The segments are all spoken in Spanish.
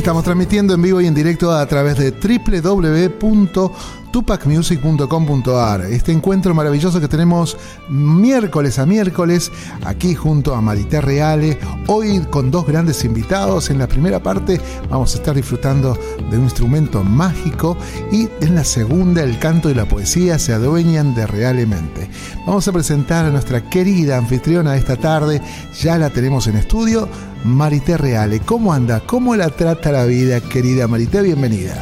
Estamos transmitiendo en vivo y en directo a través de www.tupacmusic.com.ar. Este encuentro maravilloso que tenemos miércoles a miércoles aquí junto a Marité Reale. Hoy con dos grandes invitados. En la primera parte vamos a estar disfrutando de un instrumento mágico y en la segunda el canto y la poesía se adueñan de Realmente. Vamos a presentar a nuestra querida anfitriona esta tarde. Ya la tenemos en estudio Marité Reale. ¿Cómo anda? ¿Cómo la trata la vida, querida Marité? Bienvenida.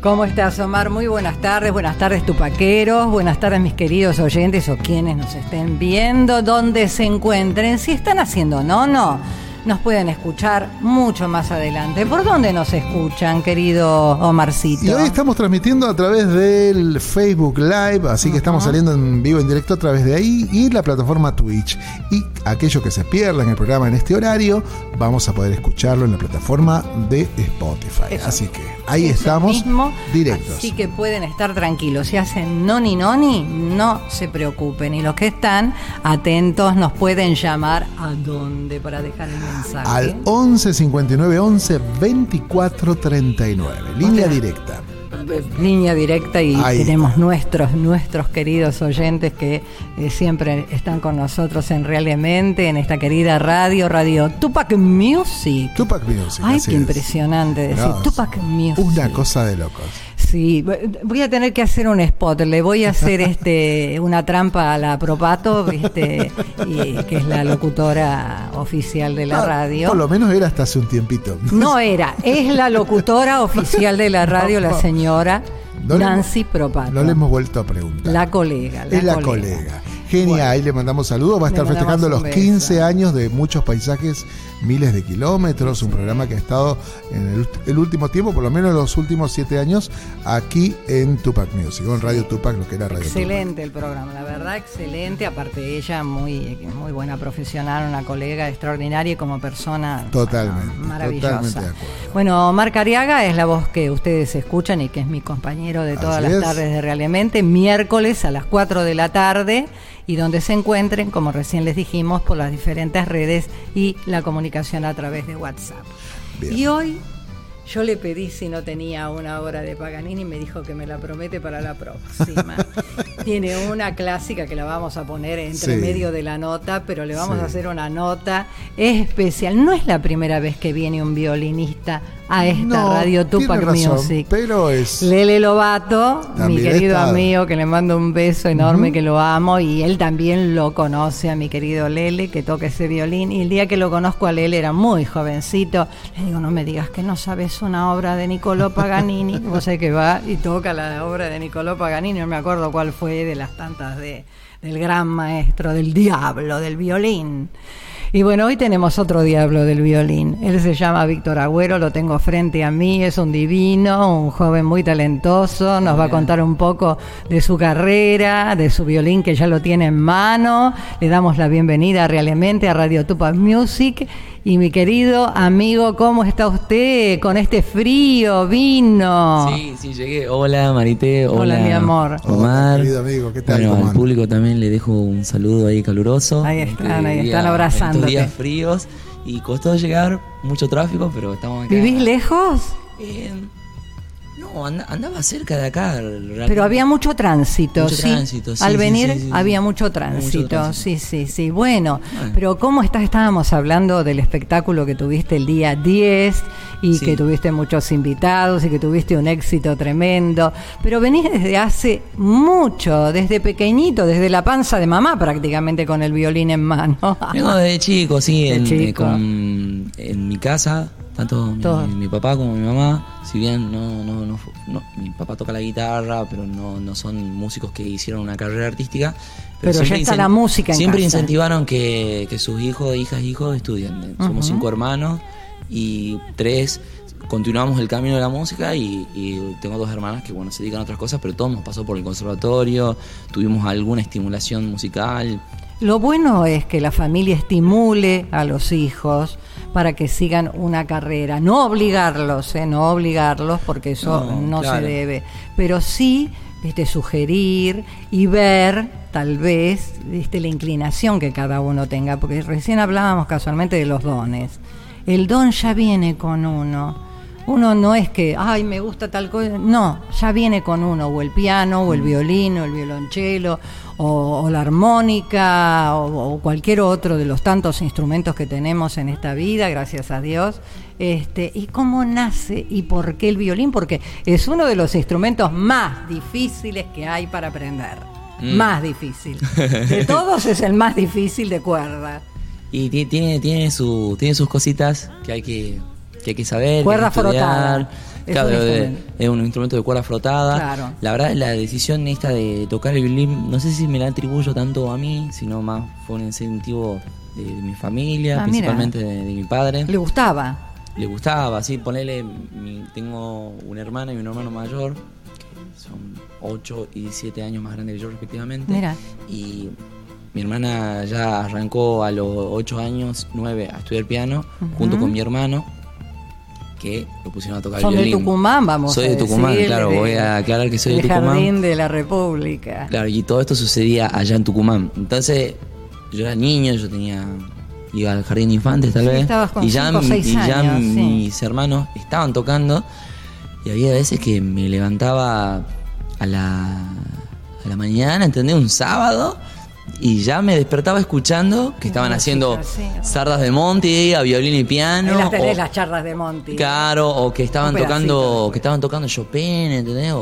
¿Cómo estás, Omar? Muy buenas tardes, buenas tardes, tupaqueros, buenas tardes, mis queridos oyentes o quienes nos estén viendo, donde se encuentren. Si están haciendo no, no nos pueden escuchar mucho más adelante. ¿Por dónde nos escuchan, querido Omarcito? Y hoy estamos transmitiendo a través del Facebook Live, así que estamos saliendo en vivo, en directo a través de ahí y la plataforma Twitch. Y aquellos que se pierdan el programa en este horario, vamos a poder escucharlo en la plataforma de Spotify. Así que ahí estamos mismo, directos. Así que pueden estar tranquilos. Si hacen noni noni, no se preocupen. Y los que están atentos nos pueden llamar a dónde para dejar el mensaje al 11 59 11 24 39. Línea directa. Línea directa y tenemos nuestros, nuestros queridos oyentes que eh, siempre están con nosotros en Realmente, en esta querida radio, radio Tupac Music. Tupac Music. Ay, qué impresionante decir Tupac Music. Una cosa de locos. Sí, voy a tener que hacer un spot. Le voy a hacer este una trampa a la Propato, ¿viste? que es la locutora oficial de la ah, radio. Por lo menos era hasta hace un tiempito. No era, es la locutora oficial de la radio, la señora Nancy Propato. No le hemos vuelto a preguntar. La colega. es la colega. Genial, ahí le mandamos saludos. Va a estar festejando los 15 años de muchos paisajes, miles de kilómetros. Un programa que ha estado en el, último tiempo, por lo menos los últimos 7 años, aquí en Tupac Music, en Radio Tupac, lo que era Radio Excelente el programa, la verdad, excelente. Aparte de ella, muy, muy buena profesional, una colega extraordinaria y como persona totalmente, maravillosa. bueno, Marc Ariaga es la voz que ustedes escuchan y que es mi compañero de todas las tardes de Realmente, miércoles a las 4 de la tarde y donde se encuentren, como recién les dijimos, por las diferentes redes y la comunicación a través de WhatsApp. Y hoy yo le pedí si no tenía una obra de Paganini y me dijo que me la promete para la próxima. Tiene una clásica que la vamos a poner entre medio de la nota, pero le vamos a hacer una nota especial. No es la primera vez que viene un violinista a esta radio Tupac Music. Pero es. Lele Lobato, mi querido amigo, que le mando un beso enorme, que lo amo, y él también lo conoce a mi querido Lele, que toca ese violín. Y el día que lo conozco a Lele era muy jovencito. Le digo, no me digas que no sabes una obra de Nicolò Paganini. Vos sabés que va y toca la obra de Nicolò Paganini, no me acuerdo cuál fue de las tantas de, del gran maestro, del diablo, del violín. Y bueno, hoy tenemos otro diablo del violín. Él se llama Víctor Agüero, lo tengo frente a mí, es un divino, un joven muy talentoso, nos va a contar un poco de su carrera, de su violín que ya lo tiene en mano. Le damos la bienvenida realmente a Radio Tupac Music y mi querido amigo, ¿cómo está usted con este frío? ¿Vino? Sí, sí, llegué. Hola, Marité. Hola, mi amor. Omar. querido amigo, ¿qué tal? Bueno, al público también le dejo un saludo ahí caluroso. Ahí están, ahí están abrazándote. Estos días fríos y costó llegar, mucho tráfico, pero estamos acá. ¿Vivís lejos? Eh, andaba cerca de acá. Pero había mucho tránsito, ¿sí? Al venir había mucho tránsito, sí, sí, sí. Bueno, pero ¿cómo estás? Estábamos hablando del espectáculo que tuviste el día 10 y que tuviste muchos invitados y que tuviste un éxito tremendo. Pero venís desde hace mucho, desde pequeñito, desde la panza de mamá prácticamente con el violín en mano. Vengo desde chico, sí, en, en mi casa tanto mi, papá como mi mamá, si bien no, no, no, mi papá toca la guitarra, pero no, no son músicos que hicieron una carrera artística. Pero, ya está la música en Siempre incentivaron que, sus hijos, hijas, hijos estudien. Somos cinco hermanos y tres continuamos el camino de la música y, y, tengo dos hermanas que bueno se dedican a otras cosas, pero todos nos pasó por el conservatorio, tuvimos alguna estimulación musical. Lo bueno es que la familia estimule a los hijos para que sigan una carrera. No obligarlos, ¿eh? no obligarlos, porque eso no, se debe, pero sí este, sugerir y ver tal vez este, la inclinación que cada uno tenga, porque recién hablábamos casualmente de los dones. El don ya viene con uno uno no es que, ay, me gusta tal cosa, no, ya viene con uno, o el piano, o el mm. violín, o el violonchelo, o, la armónica, o, cualquier otro de los tantos instrumentos que tenemos en esta vida, gracias a Dios. Este, ¿Y cómo nace y por qué el violín? Porque es uno de los instrumentos más difíciles que hay para aprender. Mm. Más difícil. De todos es el más difícil de cuerda. Y tiene, tiene, su, tiene sus cositas que hay que que hay que saber. Cuerda frotada. Claro, es un, instrumento de cuerda frotada. Claro. La verdad, la decisión esta de tocar el violín, no sé si me la atribuyo tanto a mí, sino más fue un incentivo de, mi familia, ah, principalmente de, mi padre. ¿Le gustaba? Le gustaba, sí, ponerle. tengo una hermana y un hermano mayor, que son 8 y 7 años más grandes que yo, respectivamente. Mira. Y mi hermana ya arrancó a los 8 años, 9, a estudiar piano, junto con mi hermano que lo pusieron a tocar Son violín. de Tucumán, vamos soy de Tucumán, claro, voy a aclarar que soy de Tucumán. Jardín de la República. Claro, y todo esto sucedía allá en Tucumán. Entonces, yo era niño, yo tenía iba al jardín de infantes tal vez y ya, y ya mis hermanos estaban tocando y había veces que me levantaba a la a la mañana, ¿entendés? Un sábado y ya me despertaba escuchando que estaban haciendo sardas de Monty a violín y piano. En las tenés las charlas de Monty. Claro, o que estaban tocando que estaban tocando Chopin, ¿entendés?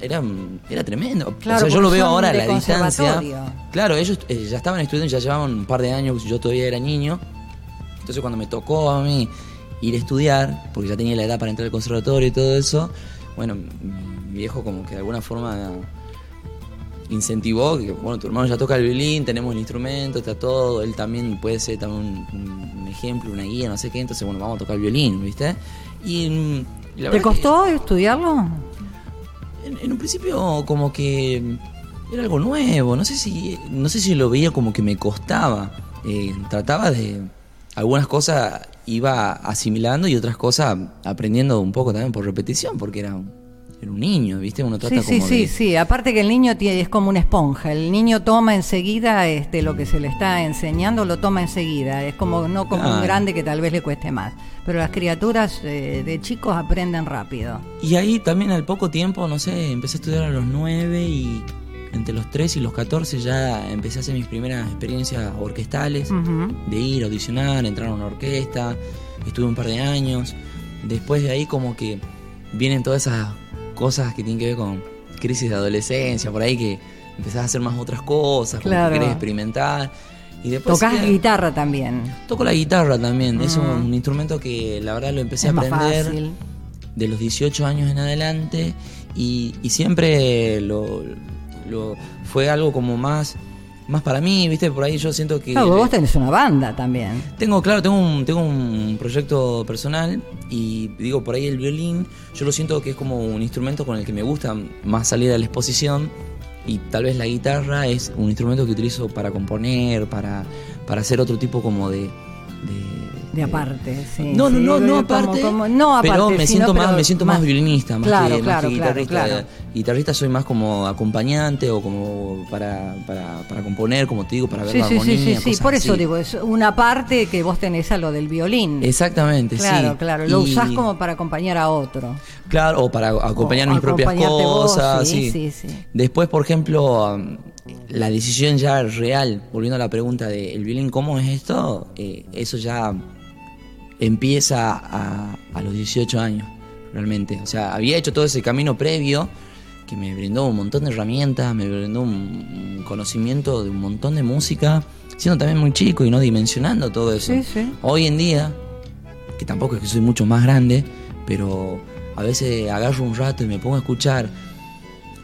era, era tremendo. o sea, yo lo veo ahora a la distancia. Claro, ellos eh, ya estaban estudiando, ya llevaban un par de años, yo todavía era niño. Entonces cuando me tocó a mí ir a estudiar, porque ya tenía la edad para entrar al conservatorio y todo eso, bueno, mi viejo como que de alguna forma incentivó que, bueno, tu hermano ya toca el violín, tenemos el instrumento, está todo, él también puede ser también un, ejemplo, una guía, no sé qué, entonces, bueno, vamos a tocar el violín, ¿viste? Y, mm, ¿Te costó estudiarlo? En, un principio como que era algo nuevo, no sé si, no sé si lo veía como que me costaba, eh, trataba de algunas cosas iba asimilando y otras cosas aprendiendo un poco también por repetición, porque era era un niño, ¿viste? Uno trata sí, como sí, sí, sí. Aparte que el niño tiene, es como una esponja. El niño toma enseguida este, lo que se le está enseñando, lo toma enseguida. Es como no como un grande que tal vez le cueste más. Pero las criaturas eh, de chicos aprenden rápido. Y ahí también al poco tiempo, no sé, empecé a estudiar a los nueve y entre los 3 y los 14 ya empecé a hacer mis primeras experiencias orquestales, de ir a audicionar, entrar a una orquesta, estuve un par de años. Después de ahí como que vienen todas esas cosas que tienen que ver con crisis de adolescencia, por ahí que empezás a hacer más otras cosas, claro. querés experimentar. Y después Tocás guitarra también. Toco la guitarra también. Es un, instrumento que la verdad lo empecé a aprender de los 18 años en adelante y, siempre lo, lo, fue algo como más más para mí, ¿viste? Por ahí yo siento que... Claro, vos tenés una banda también. Tengo, claro, tengo un, tengo un proyecto personal y digo, por ahí el violín, yo lo siento que es como un instrumento con el que me gusta más salir a la exposición y tal vez la guitarra es un instrumento que utilizo para componer, para, para hacer otro tipo como de de aparte, sí. No, no, no, no aparte. no aparte. Pero me siento más, me siento más, violinista, más que, más guitarrista. Guitarrista soy más como acompañante o como para, para, para componer, como te digo, para ver la armonía. Sí, sí, sí, por eso digo, es una parte que vos tenés a lo del violín. Exactamente, claro, sí. Claro, lo usás como para acompañar a otro. Claro, o para acompañar mis propias cosas. sí, sí, sí. Después, por ejemplo, la decisión ya real, volviendo a la pregunta del el violín, ¿cómo es esto? Eh, eso ya empieza a, a, los 18 años, realmente. O sea, había hecho todo ese camino previo que me brindó un montón de herramientas, me brindó un, conocimiento de un montón de música, siendo también muy chico y no dimensionando todo eso. Hoy en día, que tampoco es que soy mucho más grande, pero a veces agarro un rato y me pongo a escuchar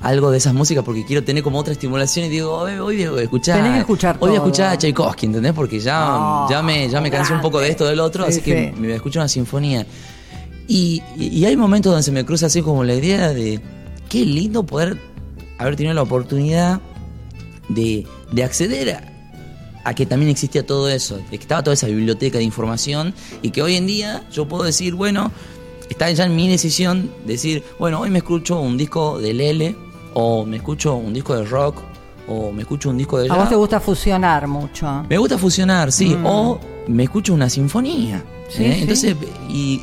algo de esas músicas porque quiero tener como otra estimulación y digo, hoy voy a escuchar. Tenés que escuchar Hoy voy a escuchar a Tchaikovsky, ¿entendés? Porque ya, ya me, ya me cansé un poco de esto del otro, así que me escuchar una sinfonía. Y, y, hay momentos donde se me cruza así como la idea de qué lindo poder haber tenido la oportunidad de, de acceder a, a que también existía todo eso, de que estaba toda esa biblioteca de información y que hoy en día yo puedo decir, bueno, está ya en mi decisión decir, bueno, hoy me escucho un disco de Lele o me escucho un disco de rock, o me escucho un disco de jazz. A vos te gusta fusionar mucho. Me gusta fusionar, sí. Mm. O me escucho una sinfonía. ¿eh? Entonces, y,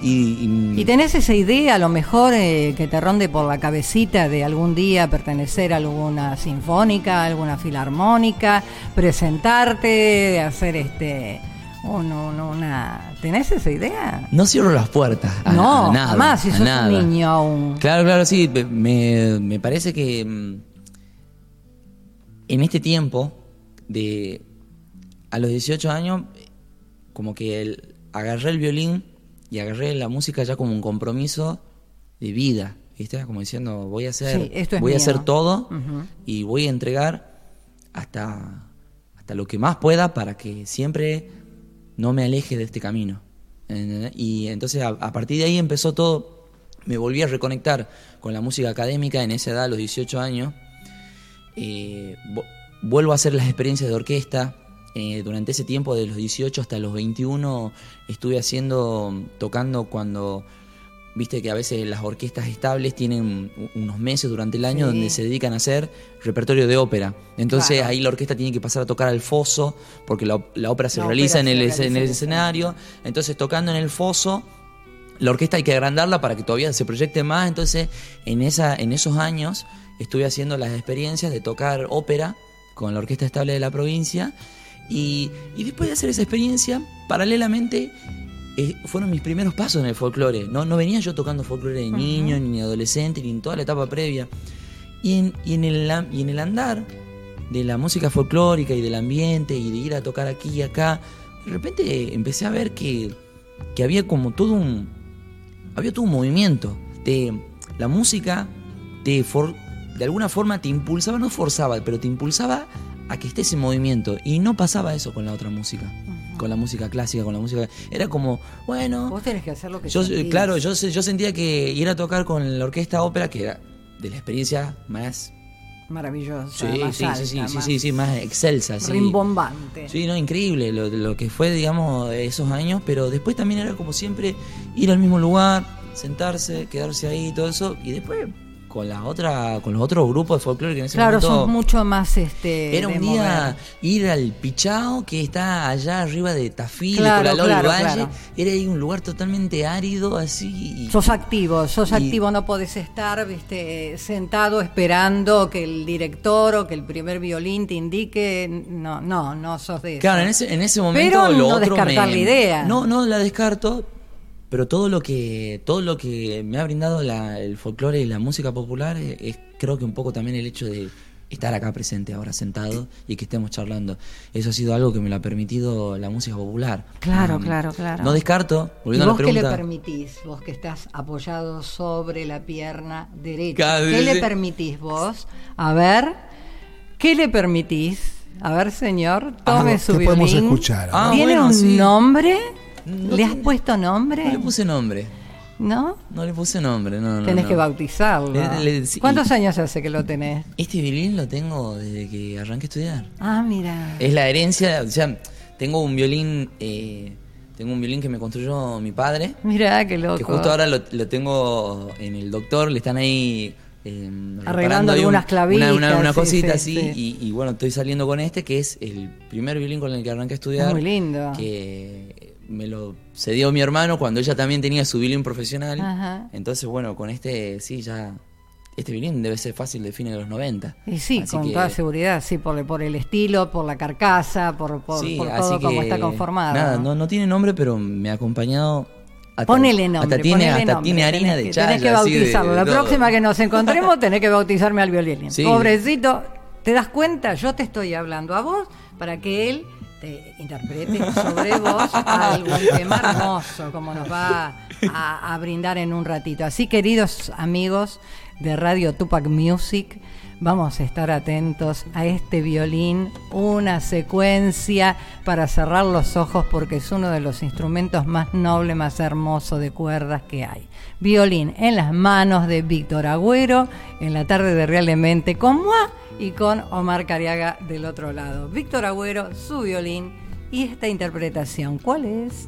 y, tenés esa idea, a lo mejor, eh, que te ronde por la cabecita de algún día pertenecer a alguna sinfónica, alguna filarmónica, presentarte, de hacer este. Una, ¿Tenés esa idea? No cierro las puertas. no, nada, más si sos un niño aún. Claro, claro, sí. Me, me parece que mm, en este tiempo de a los 18 años como que el, agarré el violín y agarré la música ya como un compromiso de vida, ¿viste? Como diciendo, voy a hacer, voy a hacer todo y voy a entregar hasta, hasta lo que más pueda para que siempre no me aleje de este camino. Y entonces a, partir de ahí empezó todo, me volví a reconectar con la música académica en esa edad, a los 18 años. Eh, vuelvo a hacer las experiencias de orquesta, eh, durante ese tiempo, de los 18 hasta los 21, estuve haciendo, tocando cuando, viste que a veces las orquestas estables tienen unos meses durante el año donde se dedican a hacer repertorio de ópera. Entonces ahí la orquesta tiene que pasar a tocar al foso, porque la, ópera se realiza, en, el, en el escenario. Entonces tocando en el foso, la orquesta hay que agrandarla para que todavía se proyecte más. Entonces en, esa, en esos años estuve haciendo las experiencias de tocar ópera con la orquesta estable de la provincia y, después de hacer esa experiencia, paralelamente, eh, fueron mis primeros pasos en el folclore. No, no venía yo tocando folclore de niño, ni de adolescente, ni en toda la etapa previa. Y en, y en, el, y en el andar de la música folclórica y del ambiente y de ir a tocar aquí y acá, de repente empecé a ver que, que había como todo un. Había todo un movimiento. De, la música te de alguna forma te impulsaba, no forzaba, pero te impulsaba a que esté ese movimiento. Y no pasaba eso con la otra música. Con la música clásica, con la música. Era como, bueno. Vos tenés que hacer lo que yo, Claro, yo, yo sentía que ir a tocar con la orquesta ópera, que era de la experiencia más. Maravillosa. Sí, más sí, sí, sí, sí, sí, más excelsa. Sí. Rimbombante. Sí, no, increíble lo, lo que fue, digamos, esos años. Pero después también era como siempre ir al mismo lugar, sentarse, quedarse ahí, todo eso. Y después con la otra con los otros grupos de folclore que en ese claro, son mucho más este era un día ir al Pichao que está allá arriba de Tafí de Valle. era ahí un lugar totalmente árido así sos activo sos activo no podés estar viste sentado esperando que el director o que el primer violín te indique no no no sos de eso. claro en ese, en ese momento pero no descartar la idea. no no la descarto pero todo lo que todo lo que me ha brindado el folclore y la música popular es, creo que un poco también el hecho de estar acá presente ahora sentado y que estemos charlando. Eso ha sido algo que me lo ha permitido la música popular. Claro claro claro. No descarto volviendo ¿Y vos qué le permitís vos que estás apoyado sobre la pierna derecha qué le permitís vos a ver qué le permitís a ver señor tome ah, su violín podemos escuchar ah, tiene un nombre ¿Le has puesto nombre? No le puse nombre. ¿No? No le puse nombre, no, no. Tenés que bautizarlo. ¿Cuántos años hace que lo tenés? Este violín lo tengo desde que arranqué a estudiar. Ah, mira. Es la herencia, o sea, tengo un violín, eh, tengo un violín que me construyó mi padre. Mira, qué loco. Que justo ahora lo, tengo en el doctor, le están ahí eh, arreglando algunas clavitas. Una, cosita así. Y, bueno, estoy saliendo con este, que es el primer violín con el que arranqué a estudiar. Muy lindo. Que me lo cedió mi hermano cuando ella también tenía su violín profesional. Entonces, bueno, con este, sí, ya. Este violín debe ser fácil de fines de los 90. Y sí, con toda seguridad, sí, por, por el estilo, por la carcasa, por, por, todo cómo está conformado. Nada, ¿no? No, tiene nombre, pero me ha acompañado ponele nombre. Hasta tiene, hasta tiene harina de chaya. Tenés que bautizarlo. la próxima que nos encontremos tenés que bautizarme al violín. Pobrecito, ¿te das cuenta? Yo te estoy hablando a vos para que él interprete sobre vos algún tema hermoso, como nos va a, brindar en un ratito. Así, queridos amigos de Radio Tupac Music, vamos a estar atentos a este violín, una secuencia para cerrar los ojos porque es uno de los instrumentos más nobles, más hermosos de cuerdas que hay. Violín en las manos de Víctor Agüero en la tarde de Realmente con Moa y con Omar Cariaga del otro lado. Víctor Agüero, su violín y esta interpretación, ¿cuál es?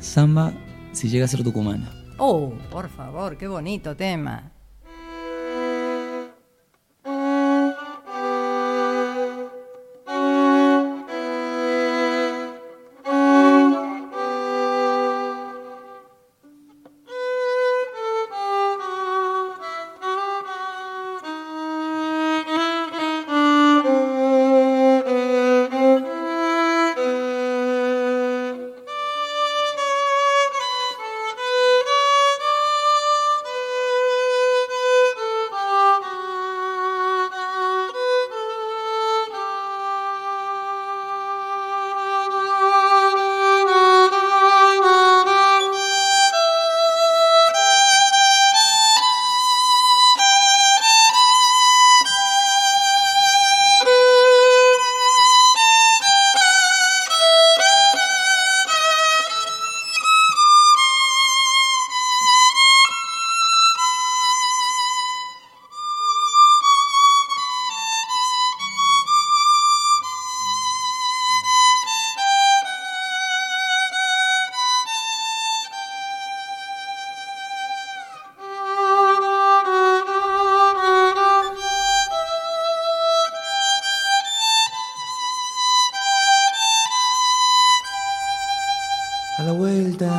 Samba, si llega a ser tucumana. Oh, por favor, qué bonito tema.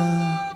love.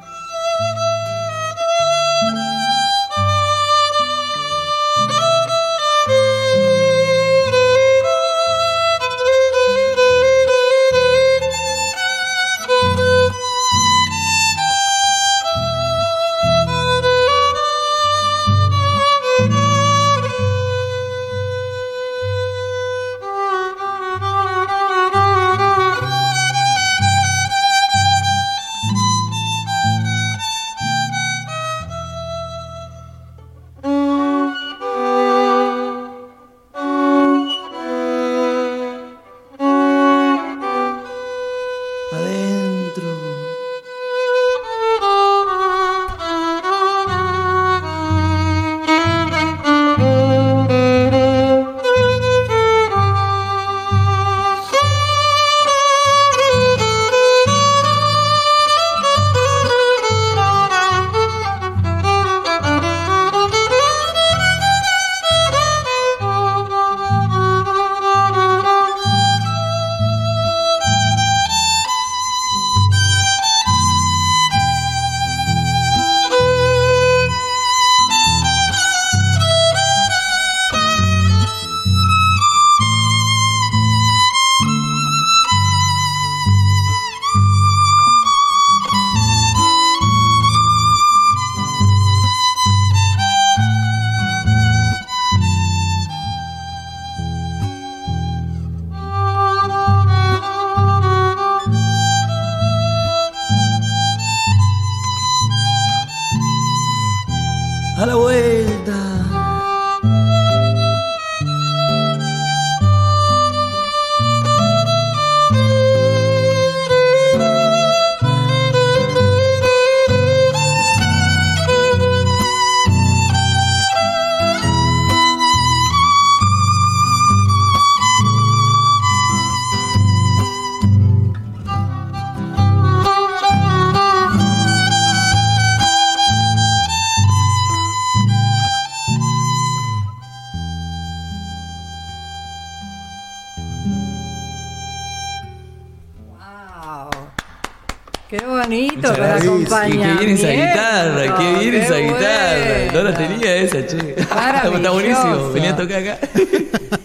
Qué bien esa guitarra, qué bien esa guitarra. No la tenía esa, che. Está buenísimo, venía a tocar acá.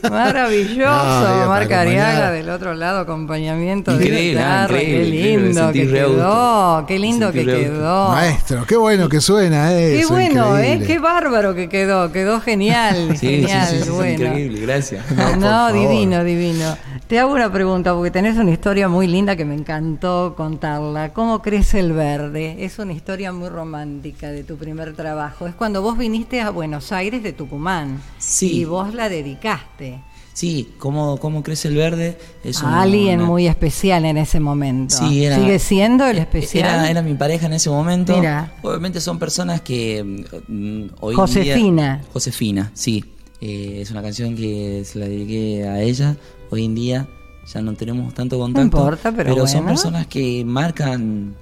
Maravilloso, no, Marca Ariaga del otro lado, acompañamiento increíble, de guitarra, qué lindo que quedó, qué lindo que quedó. Maestro, qué bueno que suena eso. Qué bueno, eh, qué bárbaro que quedó, quedó genial, genial, bueno. Increíble, gracias. No, divino, divino. Te hago una pregunta, porque tenés una historia muy linda que me encantó contarla. ¿Cómo crece el verde? Es una historia muy romántica de tu primer trabajo. Es cuando vos viniste a Buenos Aires de Tucumán. Sí. Y vos la dedicaste. Sí, cómo, cómo crece el verde. Es alguien muy especial en ese momento. Sí, era, ¿Sigue siendo el especial? Era, mi pareja en ese momento. Mira. Obviamente son personas que mm, hoy Josefina. Josefina, sí. Eh, es una canción que se la dediqué a ella Hoy en día ya no tenemos tanto contacto. No importa, pero, son personas que marcan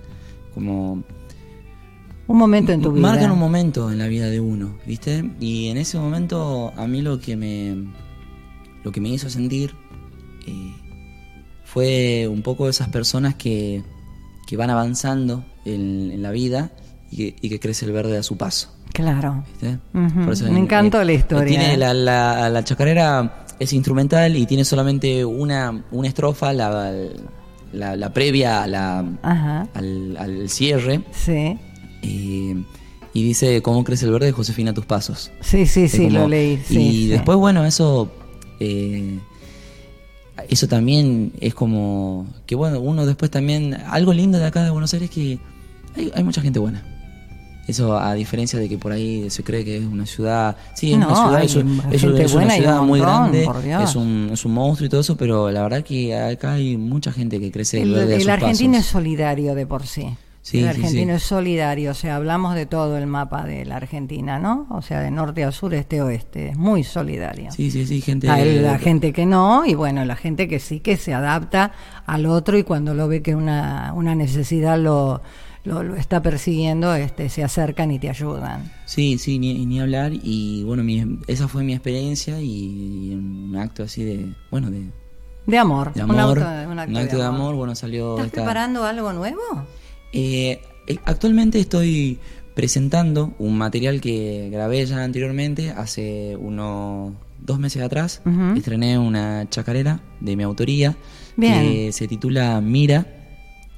como un momento en tu vida. Marcan un momento en la vida de uno, ¿viste? Y en ese momento a mí lo que me lo que me hizo sentir eh, fue un poco esas personas que, que van avanzando en, la vida y que, crece el verde a su paso. Claro. me encantó la historia. Tiene la, la, la chacarera es instrumental y tiene solamente una, una estrofa, la, la, previa a la, al, cierre. Sí. Eh, y dice, ¿cómo crece el verde? Josefina, tus pasos. Sí, sí, sí, lo leí. y después, bueno, eso... Eh, eso también es como que bueno uno después también algo lindo de acá de Buenos Aires es que hay, hay mucha gente buena eso a diferencia de que por ahí se cree que es una ciudad... Sí, es una ciudad, es, una ciudad muy grande, es un, es un monstruo y todo eso, pero la verdad que acá hay mucha gente que crece el, el argentino es solidario de por sí. El argentino es solidario, o sea, hablamos de todo el mapa de la Argentina, ¿no? O sea, de norte a sur, este a oeste, es muy solidario. Sí, sí, sí, gente... La, gente que no, y bueno, la gente que sí que se adapta al otro y cuando lo ve que una, una necesidad lo, lo, está persiguiendo, este, se acercan y te ayudan. Sí, sí, ni, ni hablar. Y bueno, mi, esa fue mi experiencia y, un acto así de, bueno, de... De amor. De amor. Un acto, de, amor. bueno, salió... ¿Estás preparando algo nuevo? Eh, eh, actualmente estoy presentando un material que grabé ya anteriormente, hace unos dos meses atrás. Estrené una chacarera de mi autoría que se titula Mira.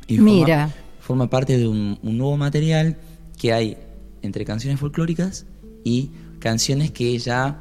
Y Mira. Forma, parte de un, nuevo material que hay entre canciones folclóricas y canciones que ya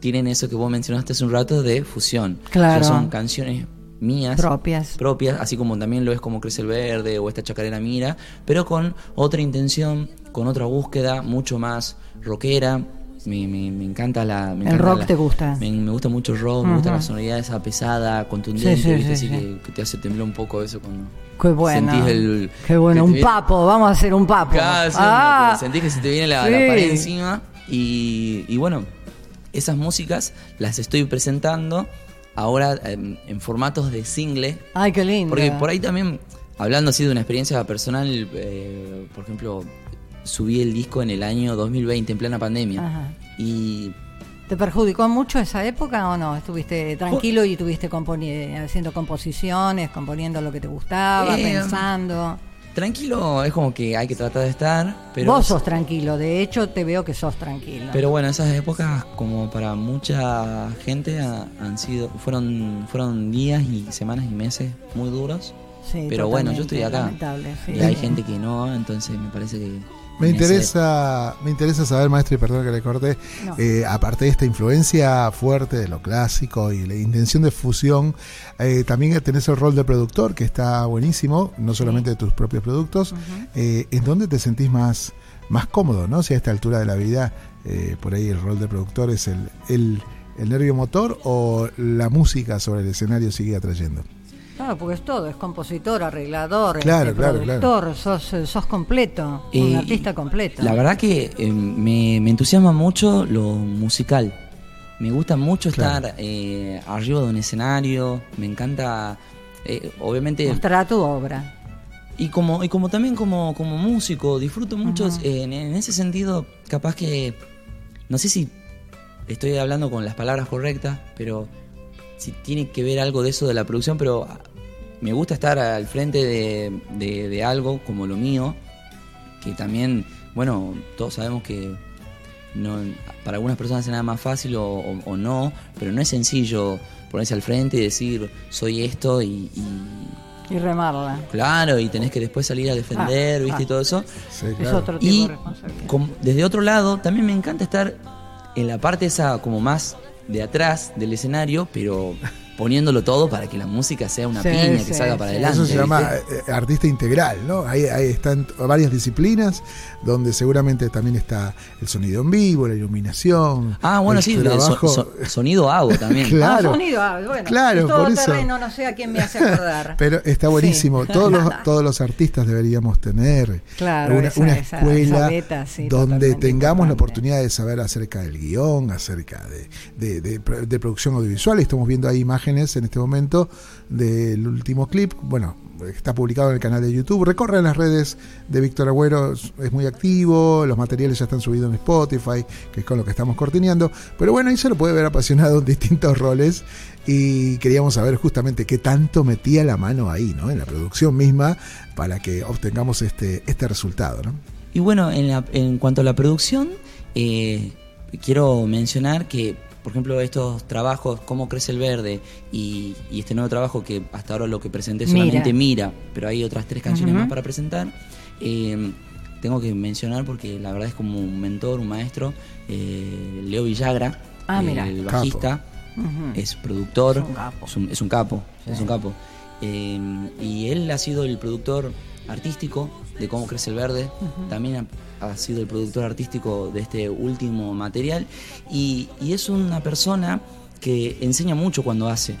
tienen eso que vos mencionaste hace un rato de fusión. Claro. son canciones mías. Propias. Propias, así como también lo es como Crece el Verde o esta chacarera Mira, pero con otra intención, con otra búsqueda mucho más rockera. Me, me, encanta la. el rock te gusta. Me, gusta mucho el rock, me gusta la sonoridad esa pesada, contundente, así que, te hace temblar un poco eso cuando. Qué bueno. Sentís el. Qué bueno, un papo, vamos a hacer un papo. ah. sentís que se te viene la, la pared encima. Y, y bueno, esas músicas las estoy presentando ahora en, formatos de single. Ay, qué lindo. Porque por ahí también, hablando así de una experiencia personal, eh, por ejemplo, subí el disco en el año 2020, en plena pandemia. Ajá. Y. ¿Te perjudicó mucho esa época o no? ¿Estuviste tranquilo y estuviste haciendo composiciones, componiendo lo que te gustaba, eh, pensando? Tranquilo es como que hay que tratar de estar, pero... Vos sos tranquilo, de hecho te veo que sos tranquilo. Pero bueno, esas épocas como para mucha gente han sido, fueron, fueron días y semanas y meses muy duros. Sí, pero bueno, yo estoy acá. Y hay gente que no, entonces me parece que me interesa, me interesa saber, maestro, y perdón que le corte, eh, aparte de esta influencia fuerte de lo clásico y la intención de fusión, eh, también tenés el rol de productor, que está buenísimo, no solamente de tus propios productos. Eh, ¿En dónde te sentís más, más cómodo, no? Si a esta altura de la vida, por ahí el rol de productor es el, el, el nervio motor o la música sobre el escenario sigue atrayendo. Claro, porque es todo, es compositor, arreglador, claro, este, productor, Sos, eh, sos completo, un artista completo. La verdad que eh, me, entusiasma mucho lo musical. Me gusta mucho estar eh, arriba de un escenario, me encanta, obviamente... Mostrar tu obra. Y como, y como también como, como músico, disfruto mucho en, en ese sentido, capaz que, no sé si estoy hablando con las palabras correctas, pero si tiene que ver algo de eso de la producción, pero me gusta estar al frente de, algo como lo mío, que también, bueno, todos sabemos que no, para algunas personas es nada más fácil o, no, pero no es sencillo ponerse al frente y decir soy esto y, y, remarla. Claro, y tenés que después salir a defender, ah, ¿viste? Y ah. todo eso. Es otro tipo y de responsabilidad. desde otro lado, también me encanta estar en la parte esa como más de atrás del escenario, pero poniéndolo todo para que la música sea una piña que salga para adelante. Eso se llama eh, artista integral, ¿no? Ahí, están varias disciplinas, donde seguramente también está el sonido en vivo, la iluminación. Ah, bueno, sí, el sonido hago también. claro. Ah, sonido hago, bueno. Claro, todo por terreno, no sé a quién me hace acordar. Pero está buenísimo. Todos, los, todos los artistas deberíamos tener una, escuela donde tengamos la oportunidad de saber acerca del guion, acerca de, de, de producción audiovisual. Estamos viendo ahí imágenes en este momento del último clip. Bueno, está publicado en el canal de YouTube. Recorre las redes de Víctor Agüero, es muy activo, los materiales ya están subidos en Spotify, que es con lo que estamos cortineando. Pero bueno, ahí se lo puede ver apasionado en distintos roles y queríamos saber justamente qué tanto metía la mano ahí, ¿no? En la producción misma para que obtengamos este, este resultado, ¿no? Y bueno, en, en cuanto a la producción, eh, quiero mencionar que por ejemplo, estos trabajos, Cómo crece el verde, y, este nuevo trabajo que hasta ahora lo que presenté solamente Mira, pero hay otras tres canciones más para presentar. Eh, tengo que mencionar porque la verdad es como un mentor, un maestro, eh, Leo Villagra, ah, el bajista, es productor, es un, es un capo, es un capo. Eh, y él ha sido el productor artístico de Cómo Crece el Verde, también ha, sido el productor artístico de este último material y, es una persona que enseña mucho cuando hace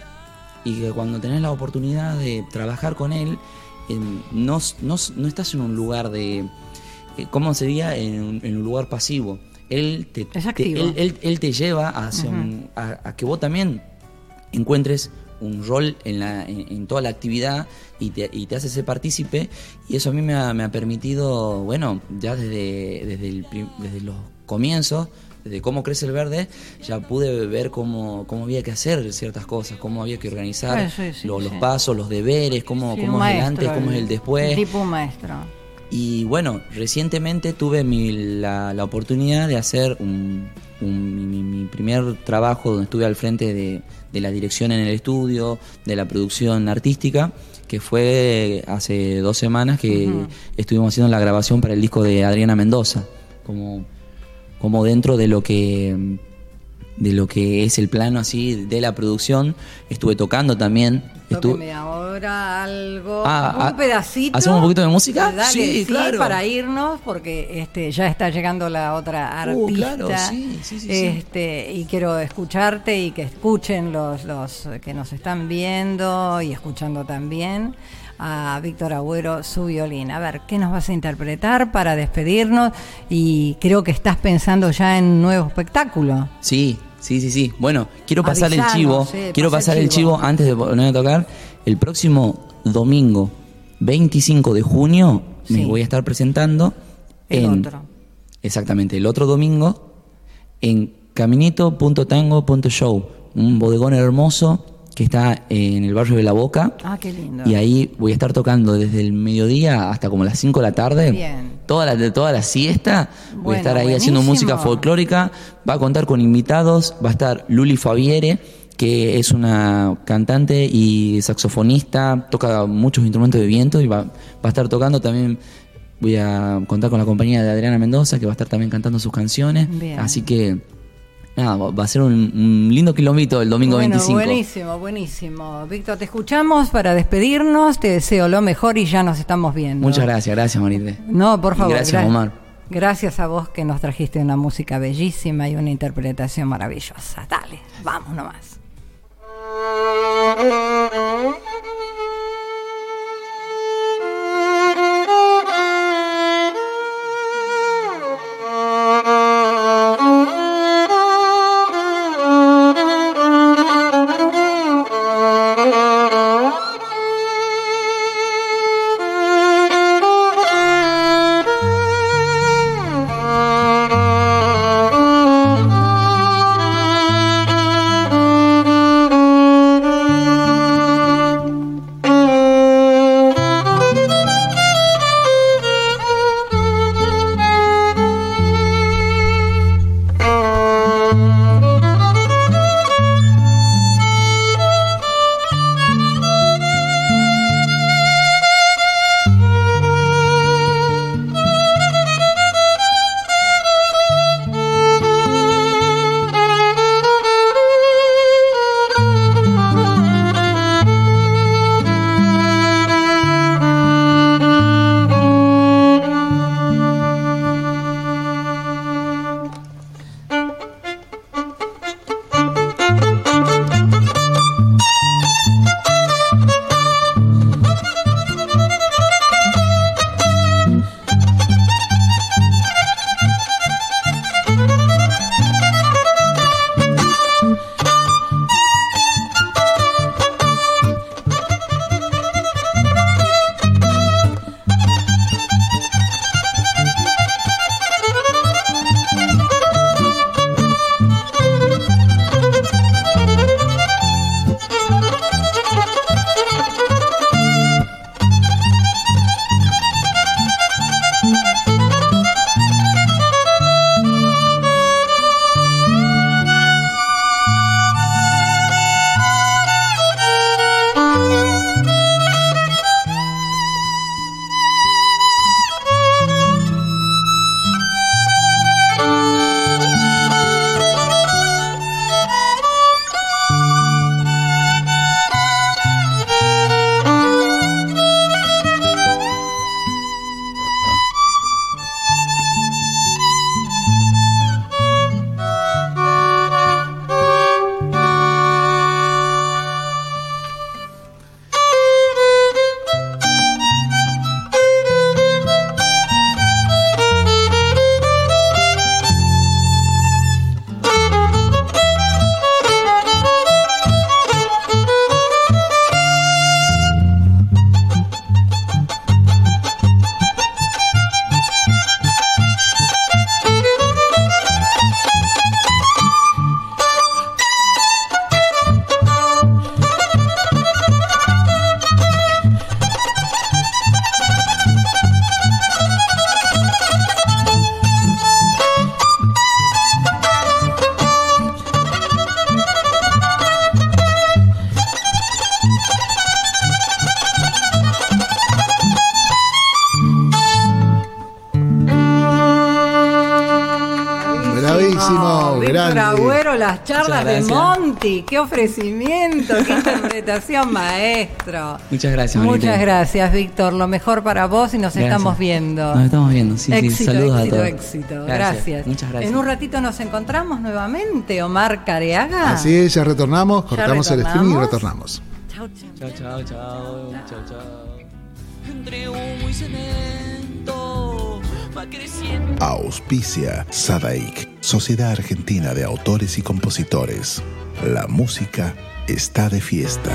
y que cuando tenés la oportunidad de trabajar con él, em, no, no, estás en un lugar de, eh, ¿cómo sería? En, en un lugar pasivo. Él te, él, te lleva hacia a, que vos también encuentres un rol en, la, en, toda la actividad y te, y te, hace ser partícipe y eso a mí me ha, me ha permitido, bueno, ya desde, desde, el, desde los comienzos, desde cómo crece el verde, ya pude ver cómo, cómo había que hacer ciertas cosas, cómo había que organizar los pasos, los deberes, cómo, cómo es el antes, cómo es el después. tipo maestro. Y bueno, recientemente tuve la, oportunidad de hacer un, mi, primer trabajo donde estuve al frente de, la dirección en el estudio, de la producción artística, que fue hace dos semanas que estuvimos haciendo la grabación para el disco de Adriana Mendoza, como, como dentro de lo que de lo que es el plano así de la producción. Estuve tocando también. Ahora algo, ah, un pedacito. ¿Hacemos un poquito de música? sí, claro. Para irnos, porque este, ya está llegando la otra uh, artista. claro, sí, sí, sí, este, Y quiero escucharte y que escuchen los, los que nos están viendo y escuchando también a Víctor Agüero su violín. A ver, ¿qué nos vas a interpretar para despedirnos? Y creo que estás pensando ya en un nuevo espectáculo. Sí, Sí, sí, sí. Bueno, quiero pasar el chivo. quiero pasar el chivo. antes de poner a tocar. El próximo domingo, 25 de junio, me voy a estar presentando el en. Otro. Exactamente, el otro domingo en caminito.tango.show. Un bodegón hermoso que está en el barrio de La Boca. Ah, qué lindo. Y ahí voy a estar tocando desde el mediodía hasta como las 5 de la tarde. Bien. Toda la, toda la siesta. voy a estar ahí haciendo música folclórica. Va a contar con invitados. Va a estar Luli Fabiere, que es una cantante y saxofonista. Toca muchos instrumentos de viento y va, va a estar tocando también. Voy a contar con la compañía de Adriana Mendoza, que va a estar también cantando sus canciones. Así que va a ser un, lindo kilómetro el domingo bueno, 25. Buenísimo, buenísimo. Víctor, te escuchamos para despedirnos. Te deseo lo mejor y ya nos estamos viendo. Muchas gracias, gracias, Marite. No, por favor. gracias, Omar. Gracias a vos que nos trajiste una música bellísima y una interpretación maravillosa. Dale, vamos nomás. Víctor Agüero, las charlas de Monty. Qué ofrecimiento, qué interpretación, maestro. Muchas gracias, Muchas gracias, Víctor. Lo mejor para vos y nos estamos viendo. Nos estamos viendo, sí, éxito, sí. Saludos éxito, a todos. Éxito, gracias. Muchas gracias. En un ratito nos encontramos nuevamente, Omar Careaga. Así es, ya retornamos, cortamos el streaming y retornamos. Chao, chao. Chao, chao, chao, chao. Entre humo y cemento va creciendo. Auspicia Sadaik, Sociedad Argentina de Autores y Compositores. La música está de fiesta.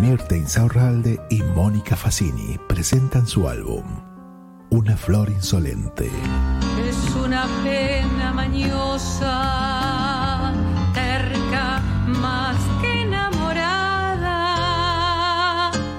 Mirta Insaurralde y Mónica Facini presentan su álbum Una flor insolente. Es una pena mañosa,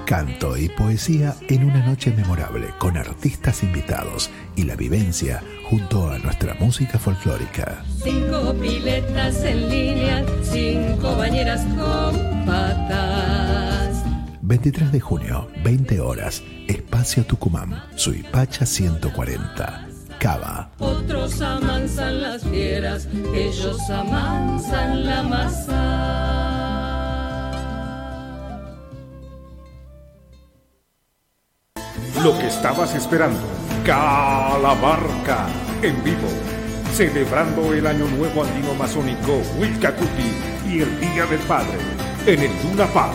Canto y poesía en una noche memorable con artistas invitados y la vivencia junto a nuestra música folclórica. Cinco piletas en línea, cinco bañeras con patas. 23 de junio, 20 horas, Espacio Tucumán, Suipacha 140. Cava. Otros amansan las fieras, ellos amansan la masa. Lo que estabas esperando, Calamarca, en vivo, celebrando el Año Nuevo Andino Masónico Huilcacuti y el Día del Padre, en el Luna Park.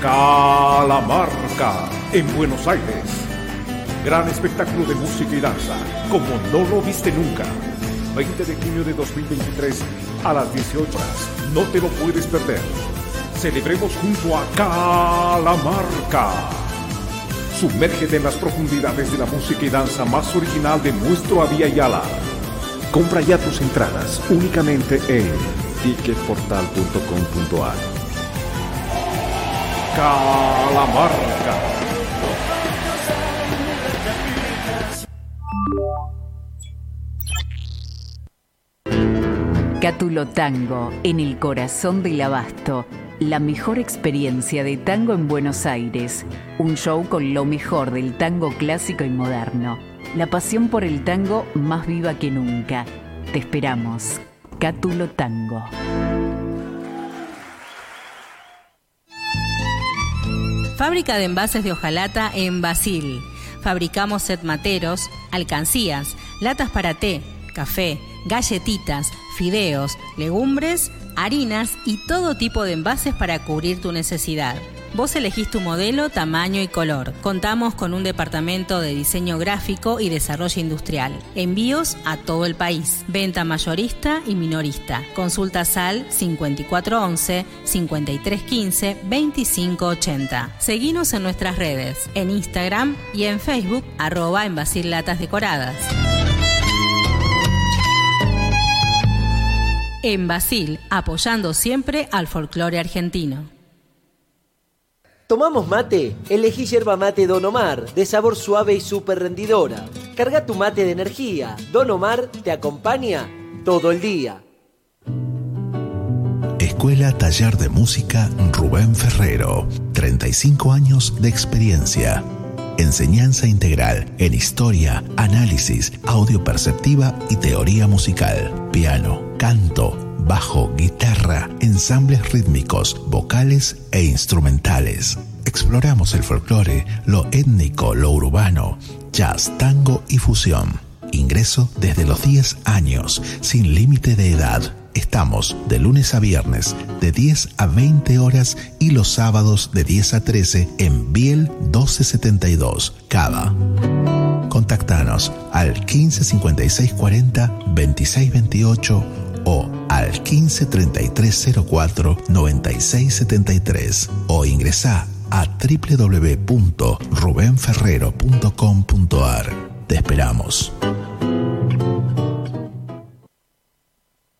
Calamarca, en Buenos Aires. Gran espectáculo de música y danza, como no lo viste nunca. 20 de junio de 2023 a las 18 horas. No te lo puedes perder. Celebremos junto a Calamarca. Sumérgete en las profundidades de la música y danza más original de nuestro Avia Yala. Compra ya tus entradas únicamente en ticketportal.com.ar. Calamarca. Cátulo Tango, en el corazón del abasto. La mejor experiencia de tango en Buenos Aires. Un show con lo mejor del tango clásico y moderno. La pasión por el tango más viva que nunca. Te esperamos. Cátulo Tango. Fábrica de envases de hojalata en Basil. Fabricamos set materos, alcancías, latas para té, café, galletitas, fideos, legumbres, harinas y todo tipo de envases para cubrir tu necesidad. Vos elegís tu modelo, tamaño y color. Contamos con un departamento de diseño gráfico y desarrollo industrial. Envíos a todo el país. Venta mayorista y minorista. Consulta SAL 5411-5315-2580. Seguinos en nuestras redes, en Instagram y en Facebook, arroba en Decoradas. En Basil, apoyando siempre al folclore argentino. ¿Tomamos mate? Elegí yerba mate Don Omar, de sabor suave y súper rendidora. Carga tu mate de energía. Don Omar te acompaña todo el día. Escuela Taller de Música Rubén Ferrero. 35 años de experiencia. Enseñanza integral en historia, análisis, audio perceptiva y teoría musical. Piano, canto, bajo, guitarra, ensambles rítmicos, vocales e instrumentales. Exploramos el folclore, lo étnico, lo urbano, jazz, tango y fusión. Ingreso desde los 10 años, sin límite de edad. Estamos de lunes a viernes de 10 a 20 horas y los sábados de 10 a 13 en Biel 1272, Cava. Contactanos al 15 56 40 26 28 o al 15 33 04 96 73 o ingresa a www.rubenferrero.com.ar. Te esperamos.